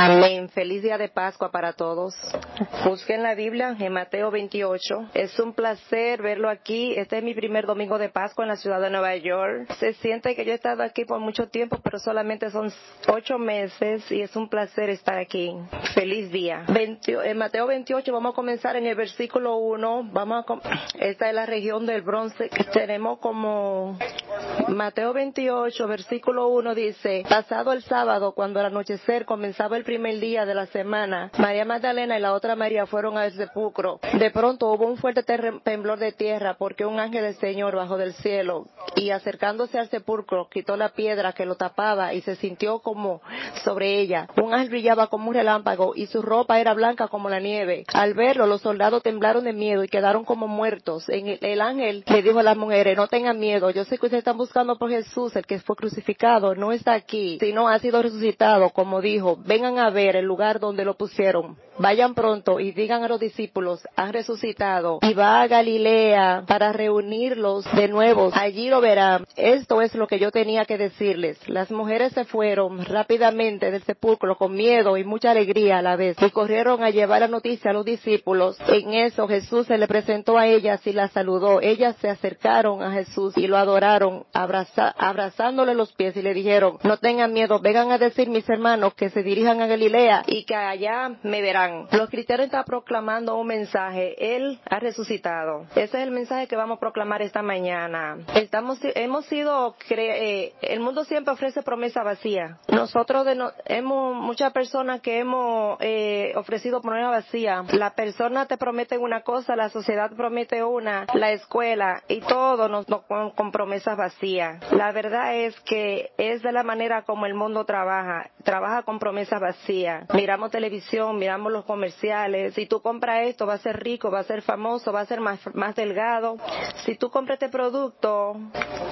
Amén. Feliz día de Pascua para todos. Busquen la Biblia en Mateo 28. Es un placer verlo aquí. Este es mi primer domingo de Pascua en la ciudad de Nueva York. Se siente que yo he estado aquí por mucho tiempo, pero solamente son ocho meses y es un placer estar aquí. Feliz día. en Mateo 28 vamos a comenzar en el versículo 1. Vamos a, esta es la región del bronce. Tenemos como Mateo 28, versículo 1 dice, pasado el sábado, cuando al anochecer comenzaba el primer día de la semana, María Magdalena y la otra María fueron al sepulcro. De pronto hubo un fuerte temblor de tierra porque un ángel del Señor bajó del cielo y acercándose al sepulcro quitó la piedra que lo tapaba y se sintió como sobre ella. Un ángel brillaba como un relámpago y su ropa era blanca como la nieve. Al verlo los soldados temblaron de miedo y quedaron como muertos. El, ángel le dijo a las mujeres, no tengan miedo, yo sé que ustedes están buscando por Jesús, el que fue crucificado, no está aquí, sino ha sido resucitado, como dijo, vengan a ver el lugar donde lo pusieron. Vayan pronto y digan a los discípulos, han resucitado y va a Galilea para reunirlos de nuevo. Allí lo verán. Esto es lo que yo tenía que decirles. Las mujeres se fueron rápidamente del sepulcro con miedo y mucha alegría a la vez y corrieron a llevar la noticia a los discípulos. En eso Jesús se le presentó a ellas y las saludó. Ellas se acercaron a Jesús y lo adoraron, abrazándole los pies y le dijeron, no tengan miedo, vengan a decir mis hermanos que se dirijan a Galilea y que allá me verán los cristianos están proclamando un mensaje. Él ha resucitado. Ese es el mensaje que vamos a proclamar esta mañana. Estamos, hemos sido, eh, el mundo siempre ofrece promesa vacía. Nosotros hemos, muchas personas que hemos eh, ofrecido promesa vacía. La persona te promete una cosa, la sociedad promete una, la escuela y todo nos, con, con promesas vacías. La verdad es que es de la manera como el mundo trabaja. Trabaja con promesas vacías. Miramos televisión, miramos los comerciales. Si tú compras esto, va a ser rico, va a ser famoso, va a ser más, más delgado. Si tú compras este producto,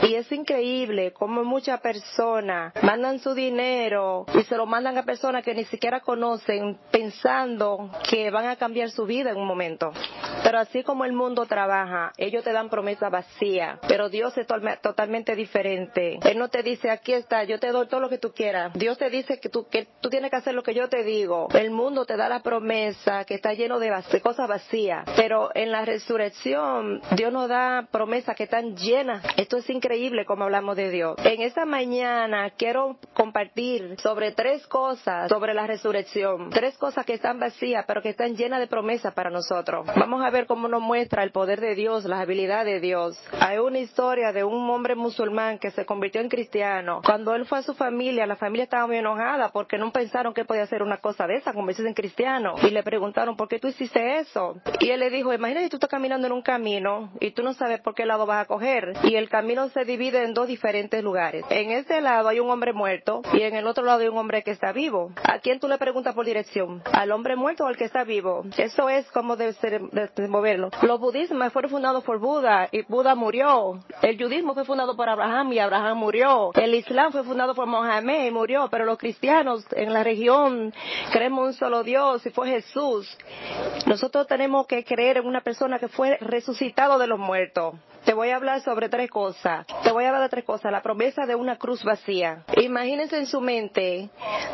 y es increíble cómo muchas personas mandan su dinero y se lo mandan a personas que ni siquiera conocen pensando que van a cambiar su vida en un momento. Pero así como el mundo trabaja, ellos te dan promesa vacía, pero Dios es totalmente diferente. Él no te dice, aquí está, yo te doy todo lo que tú quieras. Dios te dice que tú, que tú tienes que hacer lo que yo te digo. El mundo te da la promesa que está lleno de, cosas vacías, pero en la resurrección Dios nos da promesas que están llenas. Esto es increíble como hablamos de Dios. En esta mañana quiero compartir sobre tres cosas sobre la resurrección, tres cosas que están vacías, pero que están llenas de promesas para nosotros. Vamos a ver cómo nos muestra el poder de Dios, las habilidades de Dios. Hay una historia de un hombre musulmán que se convirtió en cristiano. Cuando él fue a su familia, la familia estaba muy enojada porque no pensaron que podía hacer una cosa de esa, convertirse en cristiano. Y le preguntaron, ¿por qué tú hiciste eso? Y él le dijo, imagínate tú estás caminando en un camino y tú no sabes por qué lado vas a coger. Y el camino se divide en dos diferentes lugares. En este lado hay un hombre muerto y en el otro lado hay un hombre que está vivo. ¿A quién tú le preguntas por dirección? ¿Al hombre muerto o al que está vivo? Eso es como debe ser, de moverlo. Los budismos fueron fundados por Buda y Buda murió. El judismo fue fundado por Abraham y Abraham murió. El Islam fue fundado por Mohammed y murió. Pero los cristianos en la región creemos un solo Dios y fue Jesús, nosotros tenemos que creer en una persona que fue resucitado de los muertos. Te voy a hablar sobre tres cosas. Te voy a hablar de tres cosas. La promesa de una cruz vacía. Imagínense en su mente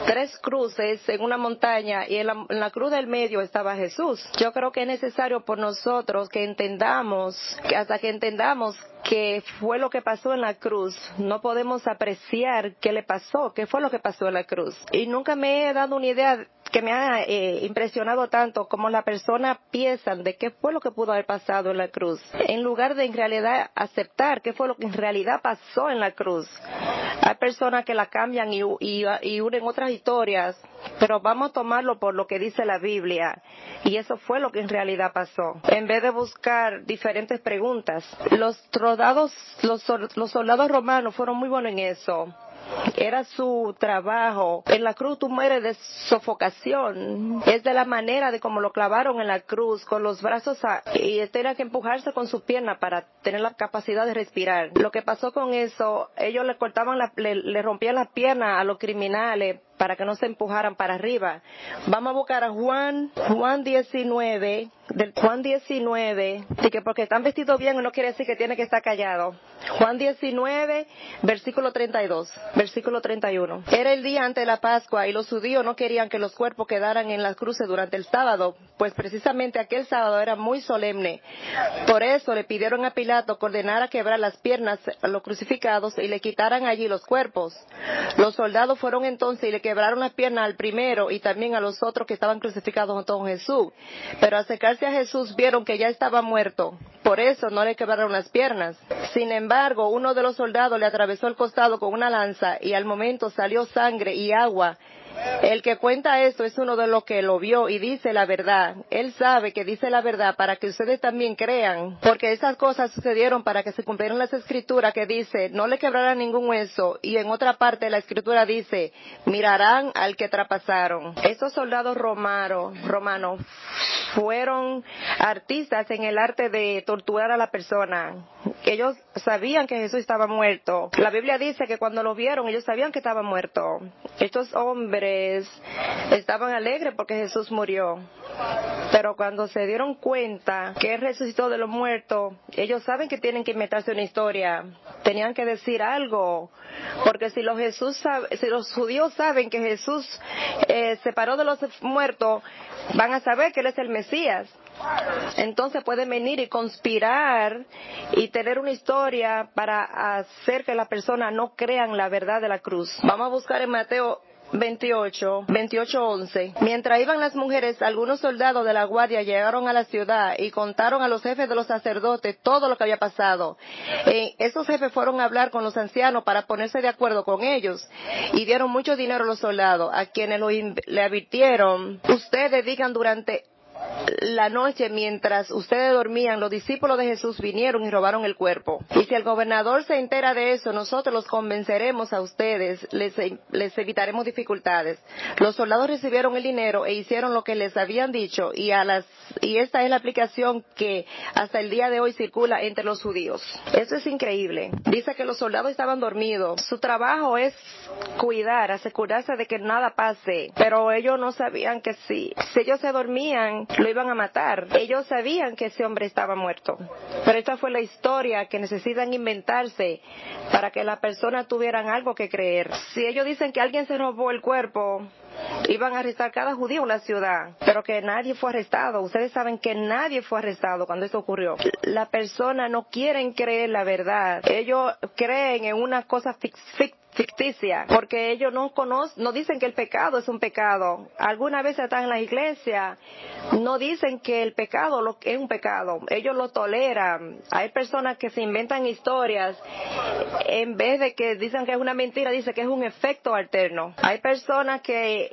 tres cruces en una montaña y en la, en la, cruz del medio estaba Jesús. Yo creo que es necesario por nosotros que entendamos, que hasta que entendamos qué fue lo que pasó en la cruz, no podemos apreciar qué le pasó, qué fue lo que pasó en la cruz. Y nunca me he dado una idea que me ha eh, impresionado tanto como la persona piensa de qué fue lo que pudo haber pasado en la cruz, en lugar de en realidad aceptar qué fue lo que en realidad pasó en la cruz. Hay personas que la cambian y, y unen otras historias, pero vamos a tomarlo por lo que dice la Biblia. Y eso fue lo que en realidad pasó. En vez de buscar diferentes preguntas, los los, los soldados romanos fueron muy buenos en eso era su trabajo. En la cruz tú mueres de sofocación. Es de la manera de como lo clavaron en la cruz, con los brazos y tenía que empujarse con su pierna para tener la capacidad de respirar. Lo que pasó con eso, ellos le cortaban, le, le rompían la pierna a los criminales para que no se empujaran para arriba. Vamos a buscar a Juan, Juan 19, del Juan 19, y que porque están vestidos bien no quiere decir que tiene que estar callado. Juan 19, versículo 32, versículo 31. Era el día antes de la Pascua y los judíos no querían que los cuerpos quedaran en las cruces durante el sábado, pues precisamente aquel sábado era muy solemne. Por eso le pidieron a Pilato que ordenara quebrar las piernas a los crucificados y le quitaran allí los cuerpos. Los soldados fueron entonces y le quebraron las piernas al primero y también a los otros que estaban crucificados junto con Jesús. Pero acercarse a Jesús vieron que ya estaba muerto. Por eso no le quebraron las piernas. Sin embargo, uno de los soldados le atravesó el costado con una lanza y al momento salió sangre y agua el que cuenta esto es uno de los que lo vio y dice la verdad. Él sabe que dice la verdad para que ustedes también crean, porque esas cosas sucedieron para que se cumplieran las escrituras que dice, no le quebrarán ningún hueso, y en otra parte la escritura dice, mirarán al que trapasaron. Estos soldados romanos, romanos fueron artistas en el arte de torturar a la persona. Ellos sabían que Jesús estaba muerto. La Biblia dice que cuando lo vieron, ellos sabían que estaba muerto. Estos hombres estaban alegres porque Jesús murió. Pero cuando se dieron cuenta que Él resucitó de los muertos, ellos saben que tienen que inventarse una historia. Tenían que decir algo. Porque si los, Jesús si los judíos saben que Jesús eh, se paró de los muertos, van a saber que Él es el Mesías. Entonces pueden venir y conspirar y tener una historia para hacer que la persona no crean la verdad de la cruz. Vamos a buscar en Mateo 28, 28, 11. Mientras iban las mujeres, algunos soldados de la guardia llegaron a la ciudad y contaron a los jefes de los sacerdotes todo lo que había pasado. Eh, esos jefes fueron a hablar con los ancianos para ponerse de acuerdo con ellos y dieron mucho dinero a los soldados, a quienes le advirtieron, ustedes digan durante la noche mientras ustedes dormían, los discípulos de Jesús vinieron y robaron el cuerpo. Y si el gobernador se entera de eso, nosotros los convenceremos a ustedes, les, evitaremos dificultades. Los soldados recibieron el dinero e hicieron lo que les habían dicho y a las, y esta es la aplicación que hasta el día de hoy circula entre los judíos. Eso es increíble. Dice que los soldados estaban dormidos. Su trabajo es cuidar, asegurarse de que nada pase. Pero ellos no sabían que si, si ellos se dormían, lo iban a matar. Ellos sabían que ese hombre estaba muerto. Pero esta fue la historia que necesitan inventarse para que las personas tuvieran algo que creer. Si ellos dicen que alguien se robó el cuerpo, iban a arrestar cada judío en la ciudad, pero que nadie fue arrestado. Ustedes saben que nadie fue arrestado cuando eso ocurrió. La persona no quieren creer la verdad. Ellos creen en una cosa ficticia ficticia, porque ellos no conocen, no dicen que el pecado es un pecado. Alguna vez están en la iglesia, no dicen que el pecado es un pecado, ellos lo toleran. Hay personas que se inventan historias, en vez de que dicen que es una mentira, dicen que es un efecto alterno. Hay personas que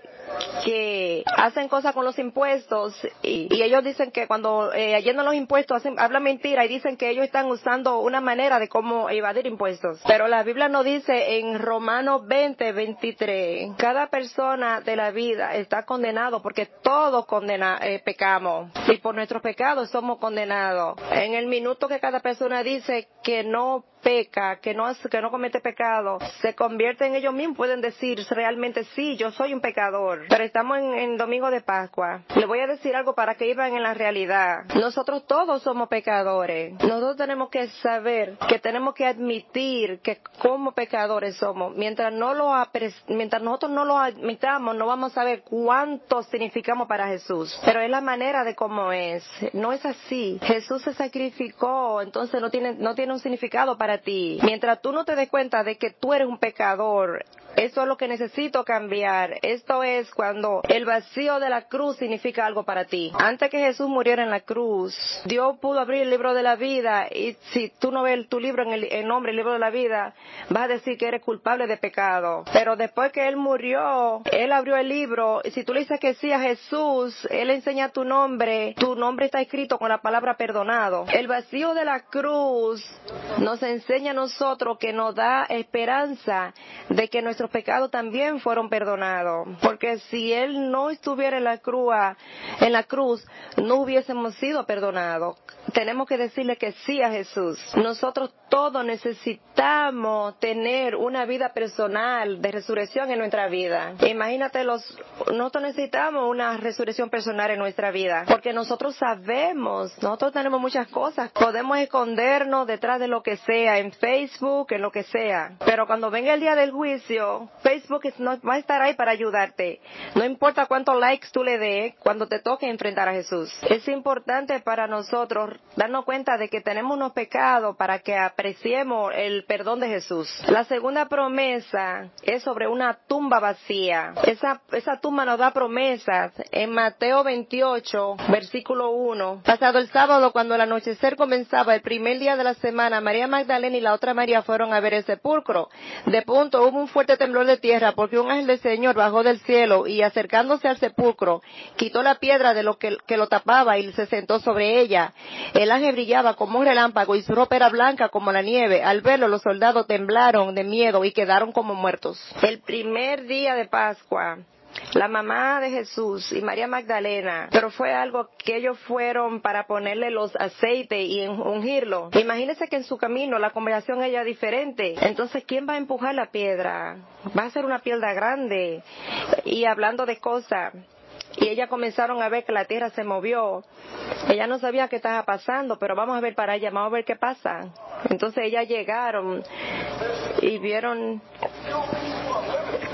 que hacen cosas con los impuestos y, ellos dicen que cuando eh, los impuestos hacen, hablan mentira y dicen que ellos están usando una manera de cómo evadir impuestos. Pero la Biblia no dice en Romanos 20, 23, cada persona de la vida está condenado porque todos condena, eh, pecamos y por nuestros pecados somos condenados. En el minuto que cada persona dice que no peca, que no, que no comete pecado, se convierte en ellos mismos, pueden decir realmente sí, yo soy un pecador. Pero estamos en, Domingo de Pascua. Le voy a decir algo para que iban en la realidad. Nosotros todos somos pecadores. Nosotros tenemos que saber que tenemos que admitir que como pecadores somos. Mientras no lo mientras nosotros no lo admitamos, no vamos a saber cuánto significamos para Jesús. Pero es la manera de cómo es. No es así. Jesús se sacrificó, entonces no tiene, no tiene un significado para ti. Mientras tú no te des cuenta de que tú eres un pecador, eso es lo que necesito cambiar. Esto es cuando el vacío de la cruz significa algo para ti. Antes que Jesús muriera en la cruz, Dios pudo abrir el libro de la vida y si tú no ves tu libro en el, nombre, el libro de la vida, vas a decir que eres culpable de pecado. Pero después que Él murió, Él abrió el libro y si tú le dices que sí a Jesús, Él enseña tu nombre, tu nombre está escrito con la palabra perdonado. El vacío de la cruz nos enseña a nosotros que nos da esperanza de que nuestros pecados también fueron perdonados. Porque si Él no estuviera en la cruz, en la cruz, no hubiésemos sido perdonados. Tenemos que decirle que sí a Jesús. Nosotros todos necesitamos tener una vida personal de resurrección en nuestra vida. Imagínate los, nosotros necesitamos una resurrección personal en nuestra vida, porque nosotros sabemos, nosotros tenemos muchas cosas, podemos escondernos detrás de lo que sea, en Facebook, en lo que sea, pero cuando venga el día del juicio, Facebook no va a estar ahí para ayudarte. No importa cuántos likes tú le des cuando te toque enfrentar a Jesús. Es importante para nosotros darnos cuenta de que tenemos unos pecados para que apreciemos el perdón de Jesús. La segunda promesa es sobre una tumba vacía. Esa, esa tumba nos da promesas en Mateo 28, versículo 1. Pasado el sábado, cuando el anochecer comenzaba, el primer día de la semana, María Magdalena y la otra María fueron a ver el sepulcro. De punto hubo un fuerte temblor de tierra porque un ángel del Señor bajó del cielo y acercándose al sepulcro, quitó la piedra de lo que, que lo tapaba y se sentó sobre ella. El ángel brillaba como un relámpago y su ropa era blanca como la nieve. Al verlo, los soldados temblaron de miedo y quedaron como muertos. El primer día de Pascua, la mamá de Jesús y María Magdalena, pero fue algo que ellos fueron para ponerle los aceites y ungirlo. Imagínense que en su camino la conversación ella diferente. Entonces, ¿quién va a empujar la piedra? Va a ser una piedra grande. Y hablando de cosas, y ellas comenzaron a ver que la tierra se movió. Ella no sabía qué estaba pasando, pero vamos a ver para ella, vamos a ver qué pasa. Entonces ellas llegaron y vieron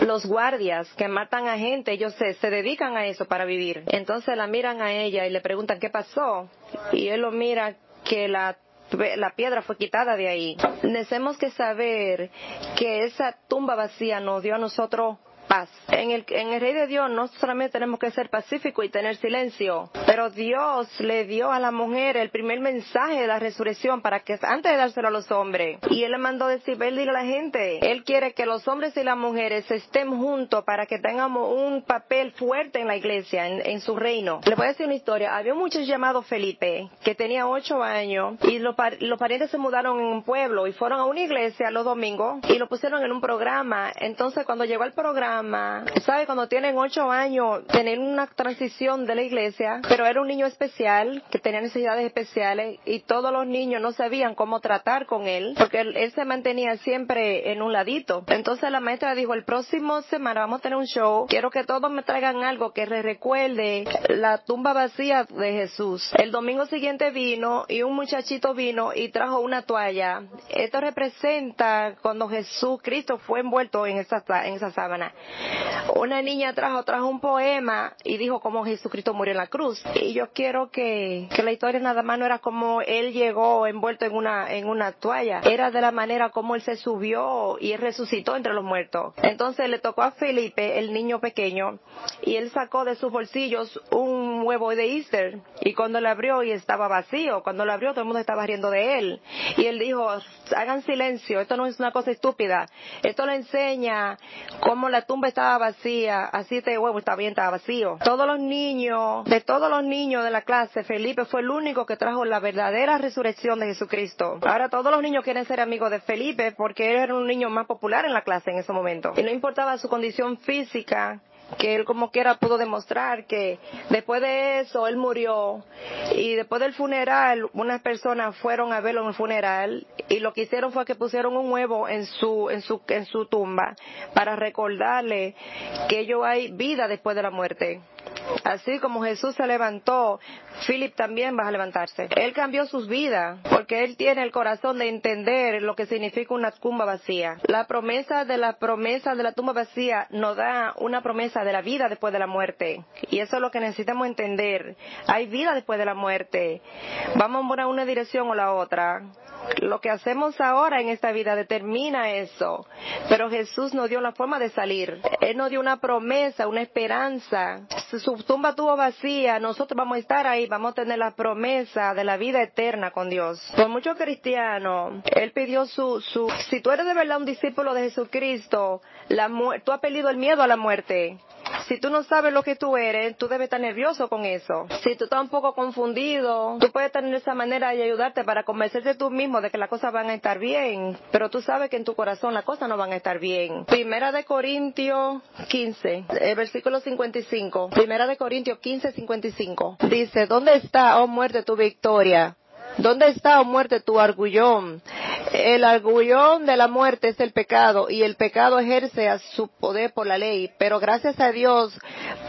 los guardias que matan a gente, ellos se, se dedican a eso para vivir. Entonces la miran a ella y le preguntan qué pasó. Y él lo mira que la la piedra fue quitada de ahí. Necesitamos que saber que esa tumba vacía nos dio a nosotros paz. En el, en el Rey de Dios no solamente tenemos que ser pacíficos y tener silencio, pero Dios le dio a la mujer el primer mensaje de la resurrección para que antes de dárselo a los hombres. Y Él le mandó decir, él a la gente, Él quiere que los hombres y las mujeres estén juntos para que tengamos un papel fuerte en la iglesia, en, su reino. Le voy a decir una historia. Había un muchacho llamado Felipe, que tenía ocho años, y los, los parientes se mudaron en un pueblo y fueron a una iglesia los domingos y lo pusieron en un programa. Entonces cuando llegó al programa, ¿Sabe? Cuando tienen ocho años, tener una transición de la iglesia, pero era un niño especial, que tenía necesidades especiales, y todos los niños no sabían cómo tratar con él, porque él, se mantenía siempre en un ladito. Entonces la maestra dijo, el próximo semana vamos a tener un show, quiero que todos me traigan algo que les recuerde la tumba vacía de Jesús. El domingo siguiente vino y un muchachito vino y trajo una toalla. Esto representa cuando Jesús Cristo fue envuelto en esa, en esa sábana. Una niña trajo, trajo un poema y dijo cómo Jesucristo murió en la cruz. Y yo quiero que, que la historia nada más no era como él llegó envuelto en una, en una toalla. Era de la manera como él se subió y él resucitó entre los muertos. Entonces le tocó a Felipe, el niño pequeño, y él sacó de sus bolsillos un huevo de Easter. Y cuando lo abrió y estaba vacío, cuando lo abrió todo el mundo estaba riendo de él. Y él dijo, hagan silencio, esto no es una cosa estúpida. Esto le enseña cómo la tumba estaba vacía, así este huevo está bien, estaba vacío. Todos los niños, de todos los niños de la clase, Felipe fue el único que trajo la verdadera resurrección de Jesucristo. Ahora todos los niños quieren ser amigos de Felipe porque él era un niño más popular en la clase en ese momento. Y no importaba su condición física, que él como quiera pudo demostrar que después de eso él murió y después del funeral unas personas fueron a verlo en el funeral y lo que hicieron fue que pusieron un huevo en su en su en su tumba para recordarle que ello hay vida después de la muerte. Así como Jesús se levantó, Philip también va a levantarse. Él cambió sus vidas porque él tiene el corazón de entender lo que significa una tumba vacía. La promesa de la promesa de la tumba vacía nos da una promesa de la vida después de la muerte. Y eso es lo que necesitamos entender. Hay vida después de la muerte. Vamos a una dirección o la otra. Lo que hacemos ahora en esta vida determina eso. Pero Jesús nos dio la forma de salir. Él nos dio una promesa, una esperanza. Su tumba estuvo vacía, nosotros vamos a estar ahí, vamos a tener la promesa de la vida eterna con Dios. Por muchos cristianos, Él pidió su, su, si tú eres de verdad un discípulo de Jesucristo, la, tú has perdido el miedo a la muerte. Si tú no sabes lo que tú eres, tú debes estar nervioso con eso. Si tú estás un poco confundido, tú puedes tener esa manera de ayudarte para convencerte tú mismo de que las cosas van a estar bien, pero tú sabes que en tu corazón las cosas no van a estar bien. Primera de Corintios 15, el versículo 55. Primera de Corintios 15, 55. Dice, ¿dónde está, oh muerte, tu victoria? ¿Dónde está, oh muerte, tu argullón? El argullón de la muerte es el pecado y el pecado ejerce a su poder por la ley. Pero gracias a Dios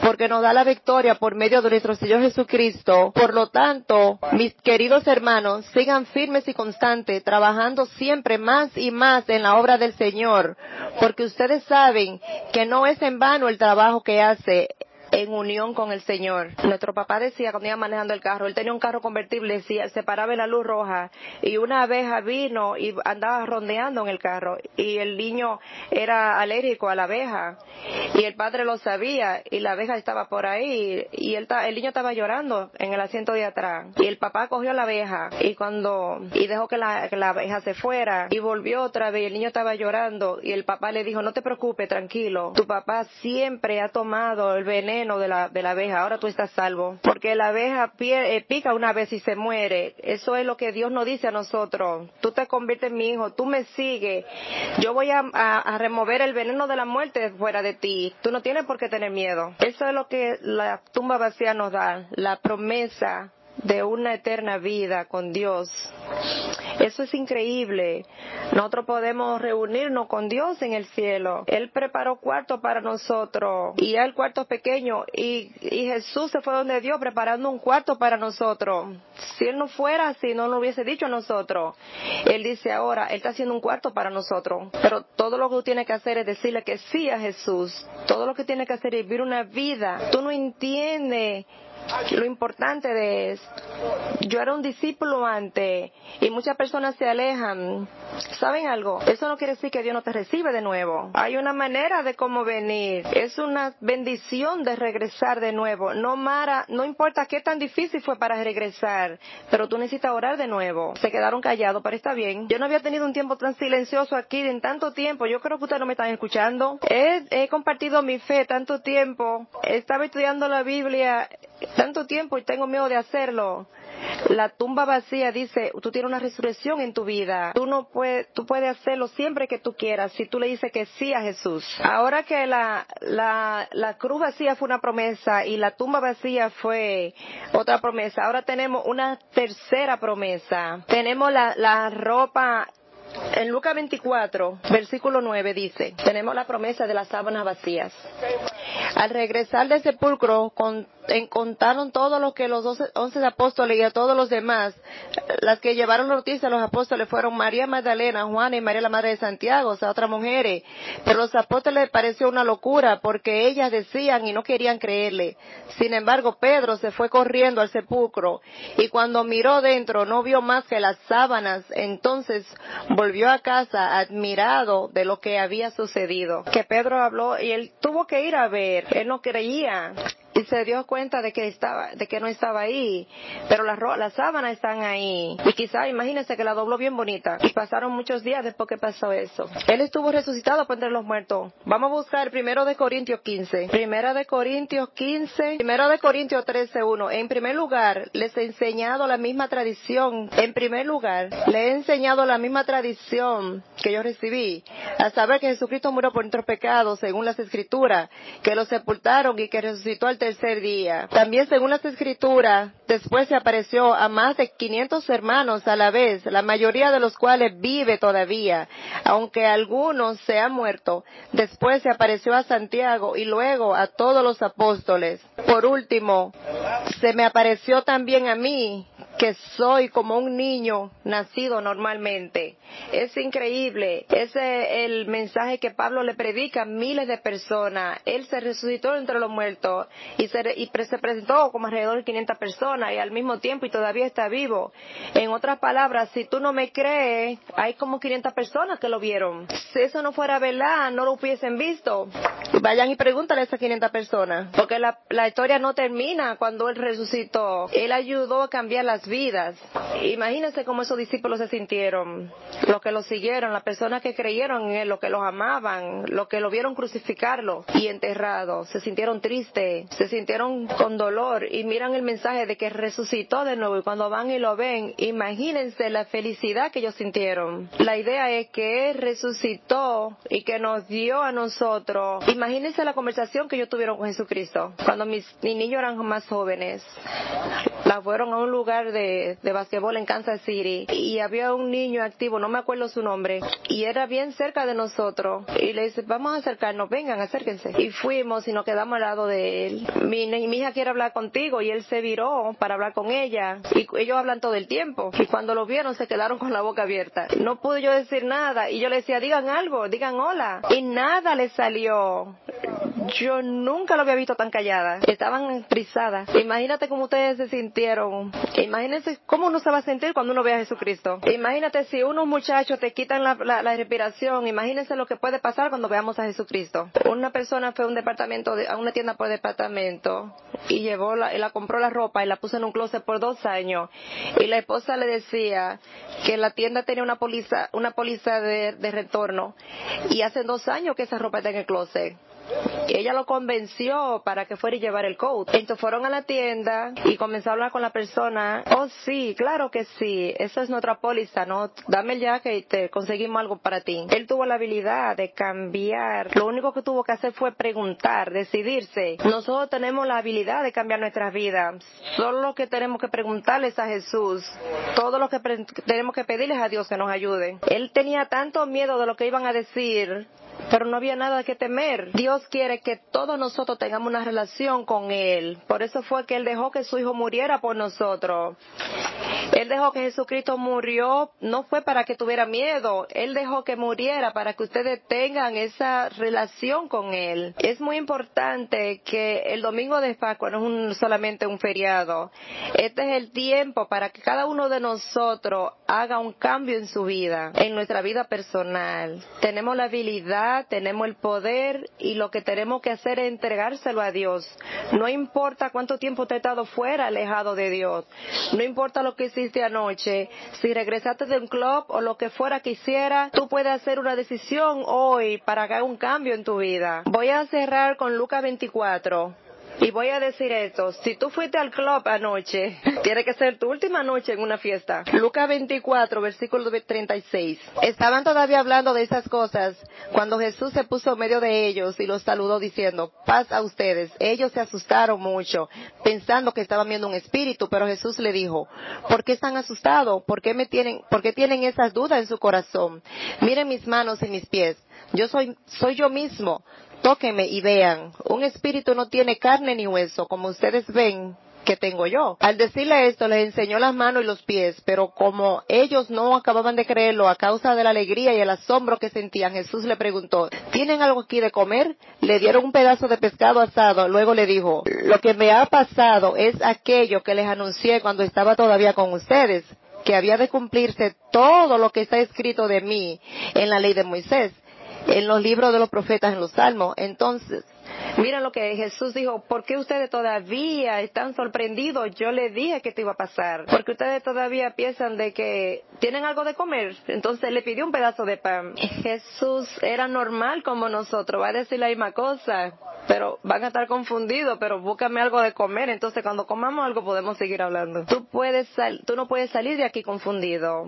porque nos da la victoria por medio de nuestro Señor Jesucristo. Por lo tanto, mis queridos hermanos, sigan firmes y constantes, trabajando siempre más y más en la obra del Señor, porque ustedes saben que no es en vano el trabajo que hace en unión con el Señor. Nuestro papá decía cuando iba manejando el carro, él tenía un carro convertible, decía, se paraba en la luz roja y una abeja vino y andaba rondeando en el carro y el niño era alérgico a la abeja y el padre lo sabía y la abeja estaba por ahí y el, el niño estaba llorando en el asiento de atrás y el papá cogió la abeja y cuando y dejó que la, que la abeja se fuera y volvió otra vez y el niño estaba llorando y el papá le dijo no te preocupes tranquilo tu papá siempre ha tomado el veneno de la, de la abeja, ahora tú estás salvo. Porque la abeja eh, pica una vez y se muere. Eso es lo que Dios nos dice a nosotros. Tú te conviertes en mi hijo, tú me sigues. Yo voy a, a remover el veneno de la muerte fuera de ti. Tú no tienes por qué tener miedo. Eso es lo que la tumba vacía nos da, la promesa de una eterna vida con Dios. Eso es increíble. Nosotros podemos reunirnos con Dios en el cielo. Él preparó cuarto para nosotros y el cuarto es pequeño y, y, Jesús se fue donde Dios preparando un cuarto para nosotros. Si Él no fuera así, no lo hubiese dicho a nosotros. Él dice ahora, Él está haciendo un cuarto para nosotros. Pero todo lo que tú tienes que hacer es decirle que sí a Jesús. Todo lo que tienes que hacer es vivir una vida. Tú no entiendes lo importante de es, yo era un discípulo antes y muchas personas se alejan. ¿Saben algo? Eso no quiere decir que Dios no te recibe de nuevo. Hay una manera de cómo venir. Es una bendición de regresar de nuevo. No Mara, no importa qué tan difícil fue para regresar, pero tú necesitas orar de nuevo. Se quedaron callados, pero está bien. Yo no había tenido un tiempo tan silencioso aquí en tanto tiempo. Yo creo que ustedes no me están escuchando. He, he compartido mi fe tanto tiempo. Estaba estudiando la Biblia tanto tiempo y tengo miedo de hacerlo. La tumba vacía dice, tú tienes una resurrección en tu vida. Tú no puedes, tú puedes hacerlo siempre que tú quieras si tú le dices que sí a Jesús. Ahora que la, la, la cruz vacía fue una promesa y la tumba vacía fue otra promesa, ahora tenemos una tercera promesa. Tenemos la, la ropa en Lucas 24, versículo 9 dice, tenemos la promesa de las sábanas vacías. Al regresar del sepulcro, contaron todo lo que los once apóstoles y a todos los demás, las que llevaron la noticia a los apóstoles fueron María Magdalena, Juana y María la Madre de Santiago, o sea, otras mujeres. Pero los apóstoles les pareció una locura porque ellas decían y no querían creerle. Sin embargo, Pedro se fue corriendo al sepulcro y cuando miró dentro no vio más que las sábanas. Entonces volvió a casa admirado de lo que había sucedido. Que Pedro habló y él tuvo que ir a ver. Él no creía y se dio cuenta de que estaba, de que no estaba ahí, pero las, las sábanas están ahí. Y quizá, imagínense que la dobló bien bonita. Y pasaron muchos días después que pasó eso. Él estuvo resucitado por entre los muertos. Vamos a buscar primero de Corintios 15. Primera de Corintios 15. Primero de Corintios 13, 1. En primer lugar, les he enseñado la misma tradición. En primer lugar, le he enseñado la misma tradición que yo recibí. A saber que Jesucristo murió por nuestros pecados, según las escrituras, que lo sepultaron y que resucitó al tercer día. También según las escrituras, después se apareció a más de 500 hermanos a la vez, la mayoría de los cuales vive todavía, aunque algunos se han muerto. Después se apareció a Santiago y luego a todos los apóstoles. Por último, se me apareció también a mí, que soy como un niño nacido normalmente. Es increíble. Ese es el mensaje que Pablo le predica a miles de personas. Él se resucitó entre los muertos y se, y se presentó como alrededor de 500 personas y al mismo tiempo y todavía está vivo. En otras palabras, si tú no me crees, hay como 500 personas que lo vieron. Si eso no fuera verdad, no lo hubiesen visto. Vayan y pregúntale a esas 500 personas. Porque la, la historia no termina cuando Él resucitó. Él ayudó a cambiar las vidas. Imagínense cómo esos discípulos se sintieron. Los que lo siguieron, las personas que creyeron en Él, los que los amaban, los que lo vieron crucificarlo y enterrado. Se sintieron tristes, se sintieron con dolor y miran el mensaje de que resucitó de nuevo y cuando van y lo ven, imagínense la felicidad que ellos sintieron. La idea es que Él resucitó y que nos dio a nosotros. Imagínense la conversación que ellos tuvieron con Jesucristo cuando mis, niños eran más jóvenes. La fueron a un lugar de, de basquetbol en Kansas City y había un niño activo, no me acuerdo su nombre, y era bien cerca de nosotros. Y le dice, vamos a acercarnos, vengan, acérquense. Y fuimos y nos quedamos al lado de él. Mi, mi hija quiere hablar contigo y él se viró para hablar con ella. Y ellos hablan todo el tiempo. Y cuando lo vieron se quedaron con la boca abierta. No pude yo decir nada. Y yo le decía, digan algo, digan hola. Y nada le salió. Yo nunca lo había visto tan callada. Estaban frisadas. Imagínate cómo ustedes se sintieron. Imagínense cómo uno se va a sentir cuando uno ve a Jesucristo. Imagínate si unos muchachos te quitan la, la, respiración. Imagínense lo que puede pasar cuando veamos a Jesucristo. Una persona fue a un departamento, a una tienda por departamento y llevó la, y la compró la ropa y la puso en un closet por dos años. Y la esposa le decía que la tienda tenía una póliza, una póliza de, de retorno y hace dos años que esa ropa está en el closet ella lo convenció para que fuera y llevar el coat. Entonces fueron a la tienda y comenzó a hablar con la persona. Oh, sí, claro que sí. Esa es nuestra póliza, ¿no? Dame ya que te conseguimos algo para ti. Él tuvo la habilidad de cambiar. Lo único que tuvo que hacer fue preguntar, decidirse. Nosotros tenemos la habilidad de cambiar nuestras vidas. Solo lo que tenemos que preguntarles a Jesús. Todo lo que tenemos que pedirles a Dios que nos ayude. Él tenía tanto miedo de lo que iban a decir pero no había nada que temer. Dios quiere que todos nosotros tengamos una relación con Él. Por eso fue que Él dejó que su Hijo muriera por nosotros. Él dejó que Jesucristo murió, no fue para que tuviera miedo, Él dejó que muriera para que ustedes tengan esa relación con Él. Es muy importante que el domingo de Pascua no es solamente un feriado, este es el tiempo para que cada uno de nosotros haga un cambio en su vida, en nuestra vida personal. Tenemos la habilidad, tenemos el poder y lo que tenemos que hacer es entregárselo a Dios. No importa cuánto tiempo te he estado fuera, alejado de Dios. No importa lo que hiciste anoche, si regresaste de un club o lo que fuera que hiciera, tú puedes hacer una decisión hoy para hacer un cambio en tu vida. Voy a cerrar con Lucas 24. Y voy a decir esto, si tú fuiste al club anoche, tiene que ser tu última noche en una fiesta. Lucas 24, versículo 36. Estaban todavía hablando de esas cosas cuando Jesús se puso en medio de ellos y los saludó diciendo, paz a ustedes. Ellos se asustaron mucho, pensando que estaban viendo un espíritu, pero Jesús le dijo, ¿por qué están asustados? ¿Por qué me tienen, por qué tienen esas dudas en su corazón? Miren mis manos y mis pies. Yo soy, soy yo mismo tóquenme y vean, un espíritu no tiene carne ni hueso, como ustedes ven que tengo yo. Al decirle esto, les enseñó las manos y los pies, pero como ellos no acababan de creerlo a causa de la alegría y el asombro que sentían, Jesús le preguntó, ¿tienen algo aquí de comer? Le dieron un pedazo de pescado asado, luego le dijo, lo que me ha pasado es aquello que les anuncié cuando estaba todavía con ustedes que había de cumplirse todo lo que está escrito de mí en la ley de Moisés en los libros de los profetas, en los salmos. Entonces, Mira lo que Jesús dijo, ¿por qué ustedes todavía están sorprendidos? Yo les dije que te iba a pasar. Porque ustedes todavía piensan de que tienen algo de comer. Entonces le pidió un pedazo de pan. Jesús era normal como nosotros, va a decir la misma cosa. Pero van a estar confundidos, pero búscame algo de comer. Entonces cuando comamos algo podemos seguir hablando. Tú puedes tú no puedes salir de aquí confundido.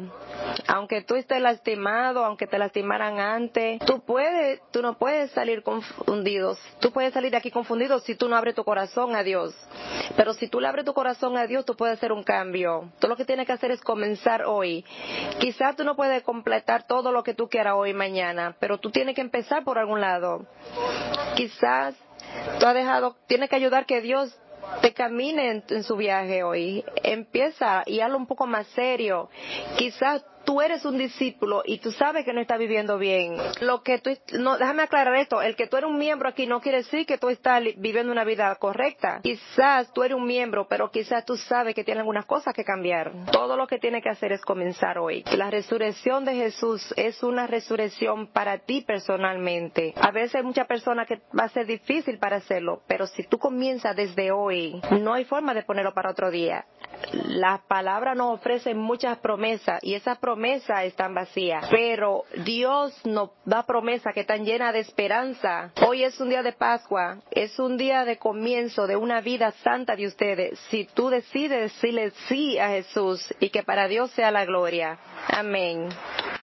Aunque tú estés lastimado, aunque te lastimaran antes, tú puedes, tú no puedes salir confundidos. Tú puedes salir de aquí confundido si tú no abres tu corazón a Dios. Pero si tú le abres tu corazón a Dios, tú puedes hacer un cambio. Tú lo que tienes que hacer es comenzar hoy. Quizás tú no puedes completar todo lo que tú quieras hoy mañana, pero tú tienes que empezar por algún lado. Quizás tú has dejado, tienes que ayudar que Dios te camine en, su viaje hoy. Empieza y hazlo un poco más serio. Quizás tú eres un discípulo y tú sabes que no estás viviendo bien, lo que tú, no, déjame aclarar esto, el que tú eres un miembro aquí no quiere decir que tú estás viviendo una vida correcta. Quizás tú eres un miembro, pero quizás tú sabes que tienes algunas cosas que cambiar. Todo lo que tienes que hacer es comenzar hoy. La resurrección de Jesús es una resurrección para ti personalmente. A veces hay muchas personas que va a ser difícil para hacerlo, pero si tú comienzas desde hoy, no hay forma de ponerlo para otro día. La palabra nos ofrece muchas promesas y esas promesas promesas están vacías, pero Dios nos da promesas que están llenas de esperanza. Hoy es un día de Pascua, es un día de comienzo de una vida santa de ustedes. Si tú decides decirle sí a Jesús y que para Dios sea la gloria. Amén.